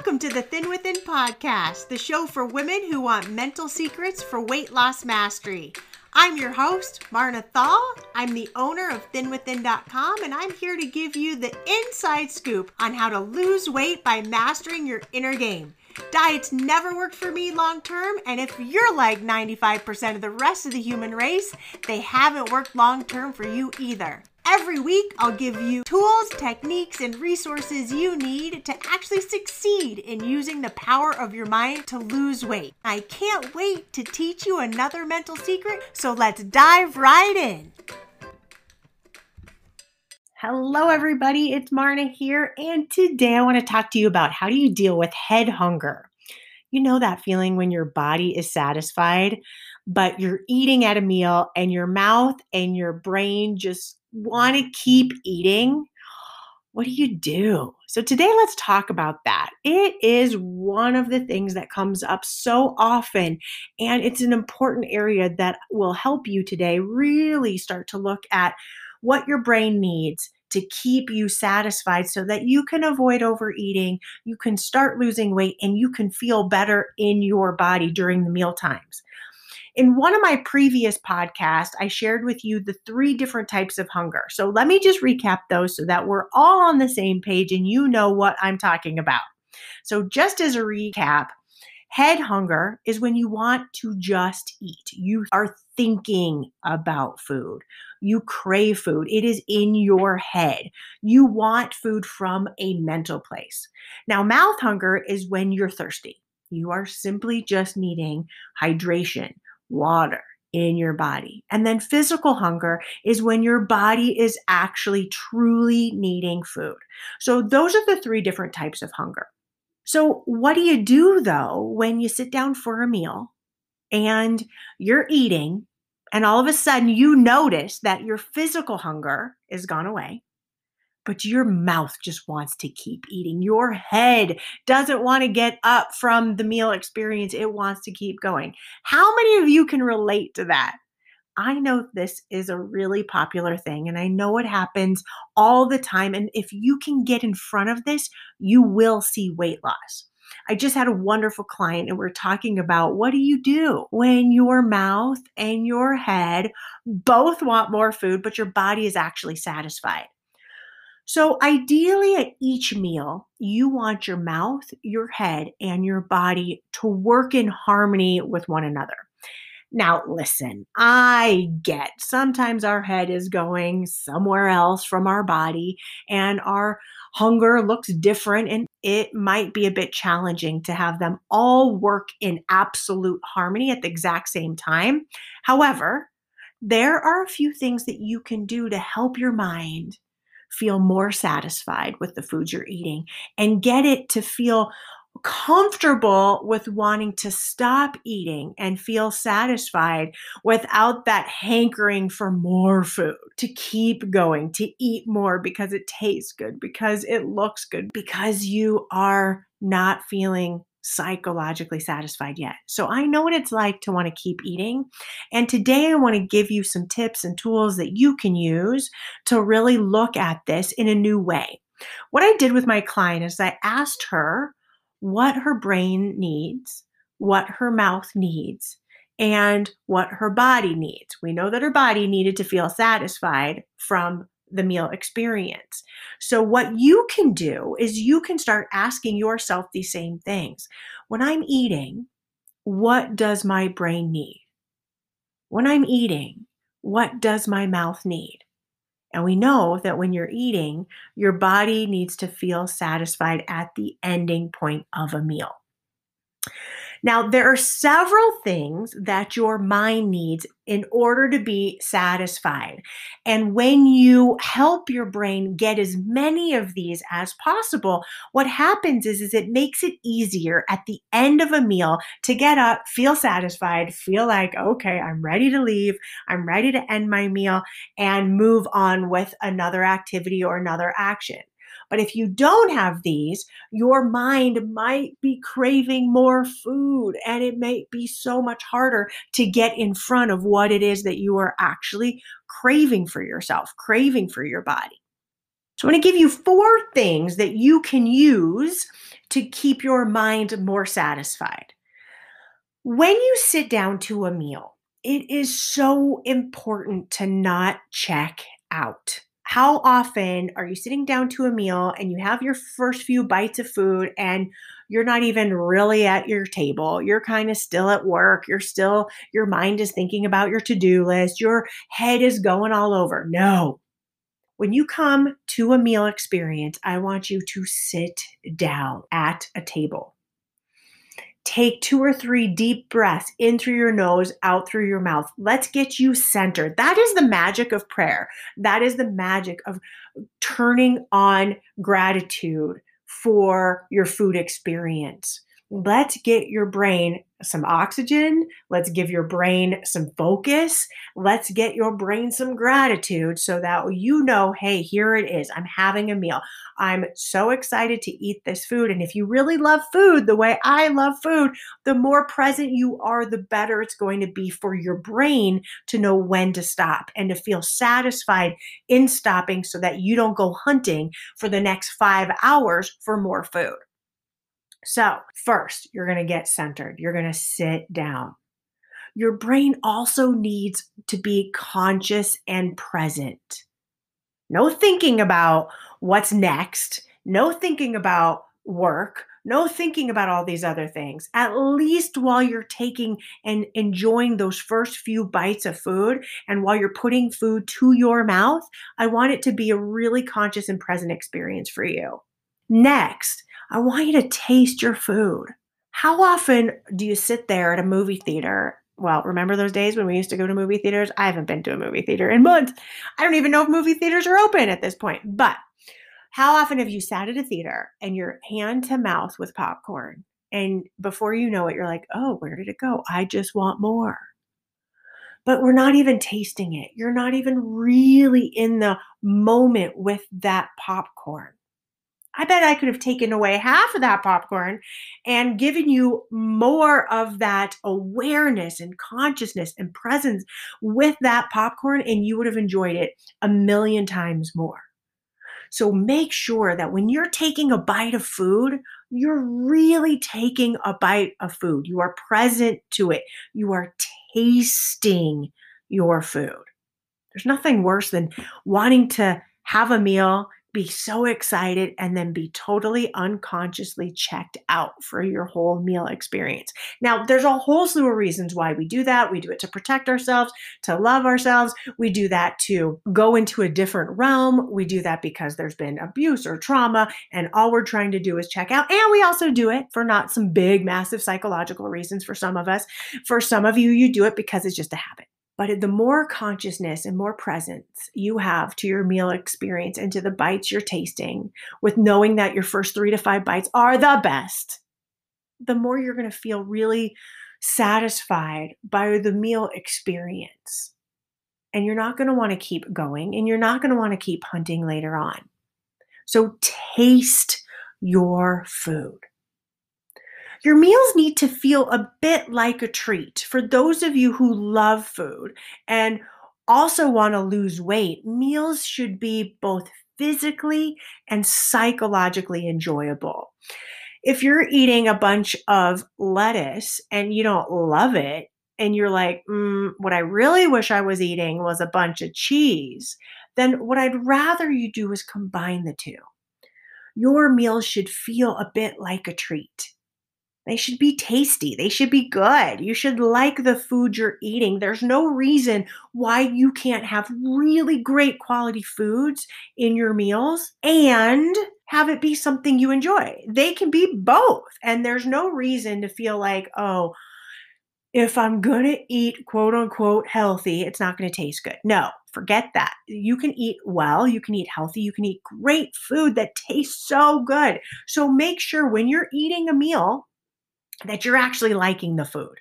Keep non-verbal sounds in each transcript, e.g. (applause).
Welcome to the Thin Within podcast, the show for women who want mental secrets for weight loss mastery. I'm your host, Marna Thall. I'm the owner of thinwithin.com, and I'm here to give you the inside scoop on how to lose weight by mastering your inner game. Diets never worked for me long term, and if you're like 95% of the rest of the human race, they haven't worked long term for you either. Every week, I'll give you tools, techniques, and resources you need to actually succeed in using the power of your mind to lose weight. I can't wait to teach you another mental secret, so let's dive right in. Hello, everybody. It's Marna here, and today I want to talk to you about how do you deal with head hunger. You know that feeling when your body is satisfied, but you're eating at a meal and your mouth and your brain just want to keep eating, what do you do? So, today let's talk about that. It is one of the things that comes up so often, and it's an important area that will help you today really start to look at what your brain needs to keep you satisfied so that you can avoid overeating, you can start losing weight, and you can feel better in your body during the meal times. In one of my previous podcasts, I shared with you the three different types of hunger. So let me just recap those so that we're all on the same page and you know what I'm talking about. So, just as a recap, Head hunger is when you want to just eat. You are thinking about food. You crave food. It is in your head. You want food from a mental place. Now, mouth hunger is when you're thirsty. You are simply just needing hydration, water in your body. And then physical hunger is when your body is actually truly needing food. So those are the three different types of hunger. So, what do you do though when you sit down for a meal and you're eating, and all of a sudden you notice that your physical hunger is gone away? But your mouth just wants to keep eating. Your head doesn't want to get up from the meal experience, it wants to keep going. How many of you can relate to that? I know this is a really popular thing and I know it happens all the time. And if you can get in front of this, you will see weight loss. I just had a wonderful client and we're talking about what do you do when your mouth and your head both want more food, but your body is actually satisfied. So, ideally, at each meal, you want your mouth, your head, and your body to work in harmony with one another. Now, listen, I get sometimes our head is going somewhere else from our body, and our hunger looks different, and it might be a bit challenging to have them all work in absolute harmony at the exact same time. However, there are a few things that you can do to help your mind feel more satisfied with the foods you're eating and get it to feel comfortable with wanting to stop eating and feel satisfied without that hankering for more food, to keep going, to eat more because it tastes good, because it looks good, because you are not feeling psychologically satisfied yet. So I know what it's like to want to keep eating. And today I want to give you some tips and tools that you can use to really look at this in a new way. What I did with my client is I asked her what her brain needs, what her mouth needs, and what her body needs. We know that her body needed to feel satisfied from the meal experience. So, what you can do is you can start asking yourself these same things. When I'm eating, what does my brain need? When I'm eating, what does my mouth need? And we know that when you're eating, your body needs to feel satisfied at the ending point of a meal. Now, there are several things that your mind needs in order to be satisfied. And when you help your brain get as many of these as possible, what happens is, is it makes it easier at the end of a meal to get up, feel satisfied, feel like, okay, I'm ready to leave, I'm ready to end my meal and move on with another activity or another action. But if you don't have these, your mind might be craving more food and it may be so much harder to get in front of what it is that you are actually craving for yourself, craving for your body. So, I'm going to give you four things that you can use to keep your mind more satisfied. When you sit down to a meal, it is so important to not check out. How often are you sitting down to a meal and you have your first few bites of food and you're not even really at your table? You're kind of still at work. You're still, your mind is thinking about your to do list. Your head is going all over. No. When you come to a meal experience, I want you to sit down at a table. Take two or three deep breaths in through your nose, out through your mouth. Let's get you centered. That is the magic of prayer. That is the magic of turning on gratitude for your food experience. Let's get your brain some oxygen. Let's give your brain some focus. Let's get your brain some gratitude so that you know, hey, here it is. I'm having a meal. I'm so excited to eat this food. And if you really love food the way I love food, the more present you are, the better it's going to be for your brain to know when to stop and to feel satisfied in stopping so that you don't go hunting for the next five hours for more food. So, first, you're going to get centered. You're going to sit down. Your brain also needs to be conscious and present. No thinking about what's next, no thinking about work, no thinking about all these other things. At least while you're taking and enjoying those first few bites of food and while you're putting food to your mouth, I want it to be a really conscious and present experience for you. Next, I want you to taste your food. How often do you sit there at a movie theater? Well, remember those days when we used to go to movie theaters? I haven't been to a movie theater in months. I don't even know if movie theaters are open at this point. But how often have you sat at a theater and you're hand to mouth with popcorn? And before you know it, you're like, oh, where did it go? I just want more. But we're not even tasting it. You're not even really in the moment with that popcorn. I bet I could have taken away half of that popcorn and given you more of that awareness and consciousness and presence with that popcorn, and you would have enjoyed it a million times more. So make sure that when you're taking a bite of food, you're really taking a bite of food. You are present to it, you are tasting your food. There's nothing worse than wanting to have a meal be so excited and then be totally unconsciously checked out for your whole meal experience. Now, there's a whole slew of reasons why we do that. We do it to protect ourselves, to love ourselves. We do that to go into a different realm. We do that because there's been abuse or trauma, and all we're trying to do is check out. And we also do it for not some big, massive psychological reasons for some of us. For some of you, you do it because it's just a habit. But the more consciousness and more presence you have to your meal experience and to the bites you're tasting, with knowing that your first three to five bites are the best, the more you're going to feel really satisfied by the meal experience. And you're not going to want to keep going and you're not going to want to keep hunting later on. So taste your food. Your meals need to feel a bit like a treat. For those of you who love food and also want to lose weight, meals should be both physically and psychologically enjoyable. If you're eating a bunch of lettuce and you don't love it, and you're like, mm, what I really wish I was eating was a bunch of cheese, then what I'd rather you do is combine the two. Your meals should feel a bit like a treat. They should be tasty. They should be good. You should like the food you're eating. There's no reason why you can't have really great quality foods in your meals and have it be something you enjoy. They can be both. And there's no reason to feel like, oh, if I'm going to eat quote unquote healthy, it's not going to taste good. No, forget that. You can eat well, you can eat healthy, you can eat great food that tastes so good. So make sure when you're eating a meal, that you're actually liking the food.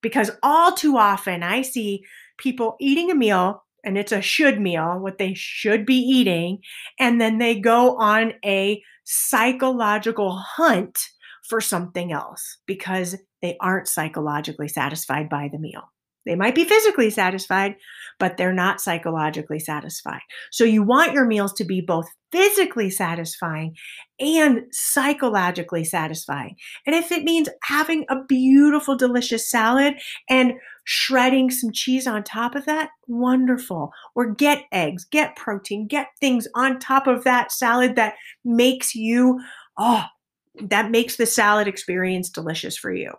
Because all too often I see people eating a meal and it's a should meal, what they should be eating, and then they go on a psychological hunt for something else because they aren't psychologically satisfied by the meal. They might be physically satisfied, but they're not psychologically satisfied. So you want your meals to be both physically satisfying and psychologically satisfying. And if it means having a beautiful, delicious salad and shredding some cheese on top of that, wonderful. Or get eggs, get protein, get things on top of that salad that makes you, oh, that makes the salad experience delicious for you.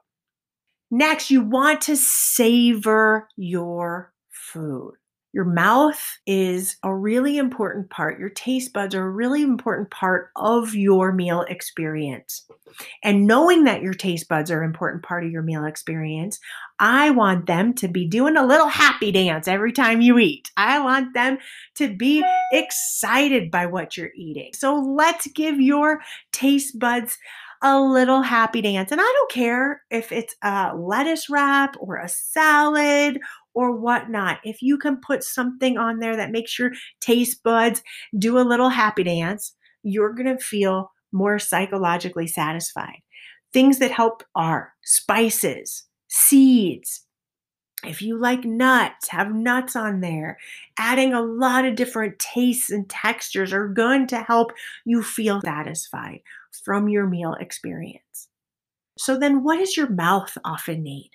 Next, you want to savor your food. Your mouth is a really important part. Your taste buds are a really important part of your meal experience. And knowing that your taste buds are an important part of your meal experience, I want them to be doing a little happy dance every time you eat. I want them to be excited by what you're eating. So let's give your taste buds a little happy dance. And I don't care if it's a lettuce wrap or a salad or whatnot. If you can put something on there that makes your taste buds do a little happy dance, you're going to feel more psychologically satisfied. Things that help are spices, seeds. If you like nuts, have nuts on there. Adding a lot of different tastes and textures are going to help you feel satisfied from your meal experience. So, then what does your mouth often need?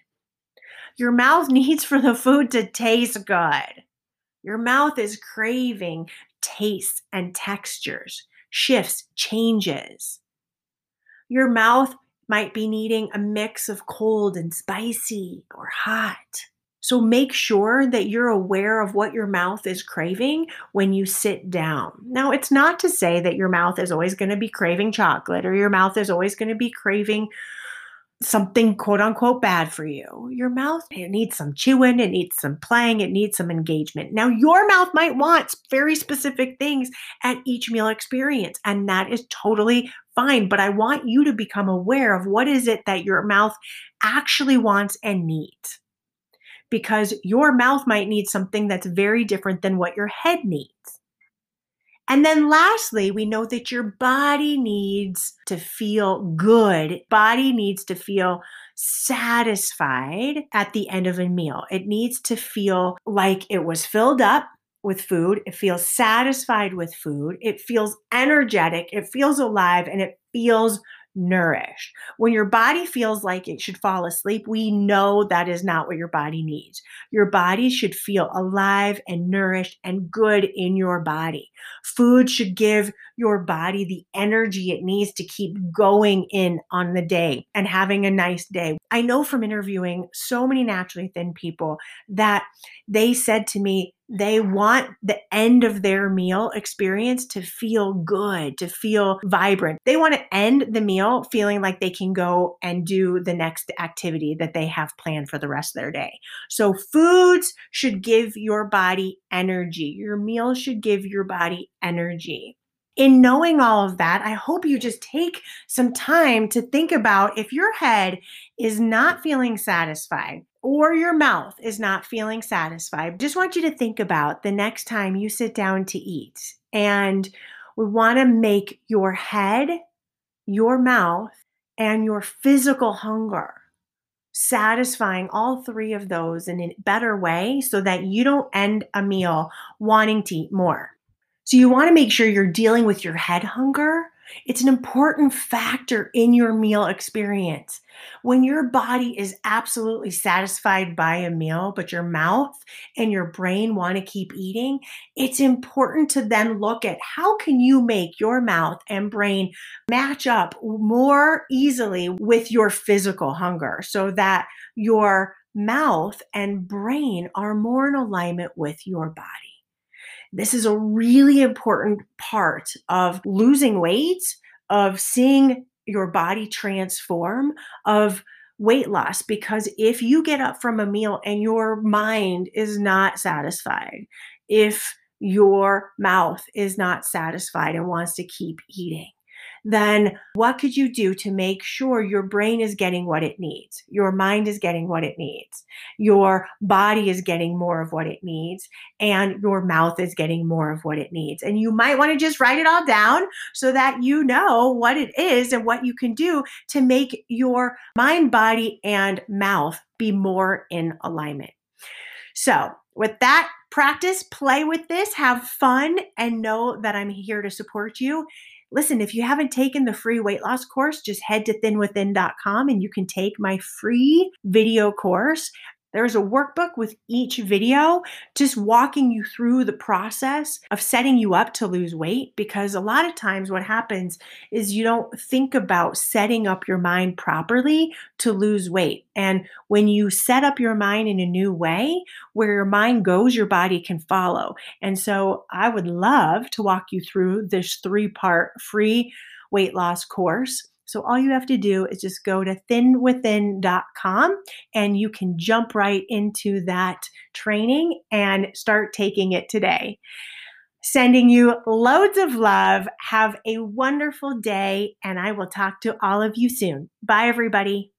Your mouth (laughs) needs for the food to taste good. Your mouth is craving tastes and textures, shifts, changes. Your mouth might be needing a mix of cold and spicy or hot. So make sure that you're aware of what your mouth is craving when you sit down. Now, it's not to say that your mouth is always going to be craving chocolate or your mouth is always going to be craving something quote unquote bad for you. Your mouth, it needs some chewing, it needs some playing, it needs some engagement. Now, your mouth might want very specific things at each meal experience, and that is totally fine. But I want you to become aware of what is it that your mouth actually wants and needs. Because your mouth might need something that's very different than what your head needs. And then lastly, we know that your body needs to feel good. Body needs to feel satisfied at the end of a meal. It needs to feel like it was filled up with food. It feels satisfied with food. It feels energetic. It feels alive and it feels nourished. When your body feels like it should fall asleep, we know that is not what your body needs. Your body should feel alive and nourished and good in your body. Food should give your body the energy it needs to keep going in on the day and having a nice day. I know from interviewing so many naturally thin people that they said to me, they want the end of their meal experience to feel good, to feel vibrant. They want to end the meal feeling like they can go and do the next activity that they have planned for the rest of their day. So, foods should give your body energy. Your meal should give your body energy in knowing all of that, I hope you just take some time to think about if your head is not feeling satisfied or your mouth is not feeling satisfied. Just want you to think about the next time you sit down to eat. And we want to make your head, your mouth, and your physical hunger satisfying all three of those in a better way so that you don't end a meal wanting to eat more. So you want to make sure you're dealing with your head hunger. It's an important factor in your meal experience. When your body is absolutely satisfied by a meal, but your mouth and your brain want to keep eating, it's important to then look at how can you make your mouth and brain match up more easily with your physical hunger so that your mouth and brain are more in alignment with your body. This is a really important part of losing weight, of seeing your body transform, of weight loss. Because if you get up from a meal and your mind is not satisfied, if your mouth is not satisfied and wants to keep eating, then what could you do to make sure your brain is getting what it needs? Your mind is getting what it needs. Your body is getting more of what it needs. And your mouth is getting more of what it needs. And you might want to just write it all down so that you know what it is and what you can do to make your mind, body, and mouth be more in alignment. So, with that, practice, play with this, have fun, and know that I'm here to support you. Listen, if you haven't taken the free weight loss course, just head to thinwithin.com and you can take my free video course. There's a workbook with each video, just walking you through the process of setting you up to lose weight. Because a lot of times, what happens is you don't think about setting up your mind properly to lose weight. And when you set up your mind in a new way, where your mind goes, your body can follow. And so, I would love to walk you through this three part free weight loss course. So all you have to do is just go to thinwithin.com and you can jump right into that training and start taking it today. Sending you loads of love. Have a wonderful day, and I will talk to all of you soon. Bye, everybody.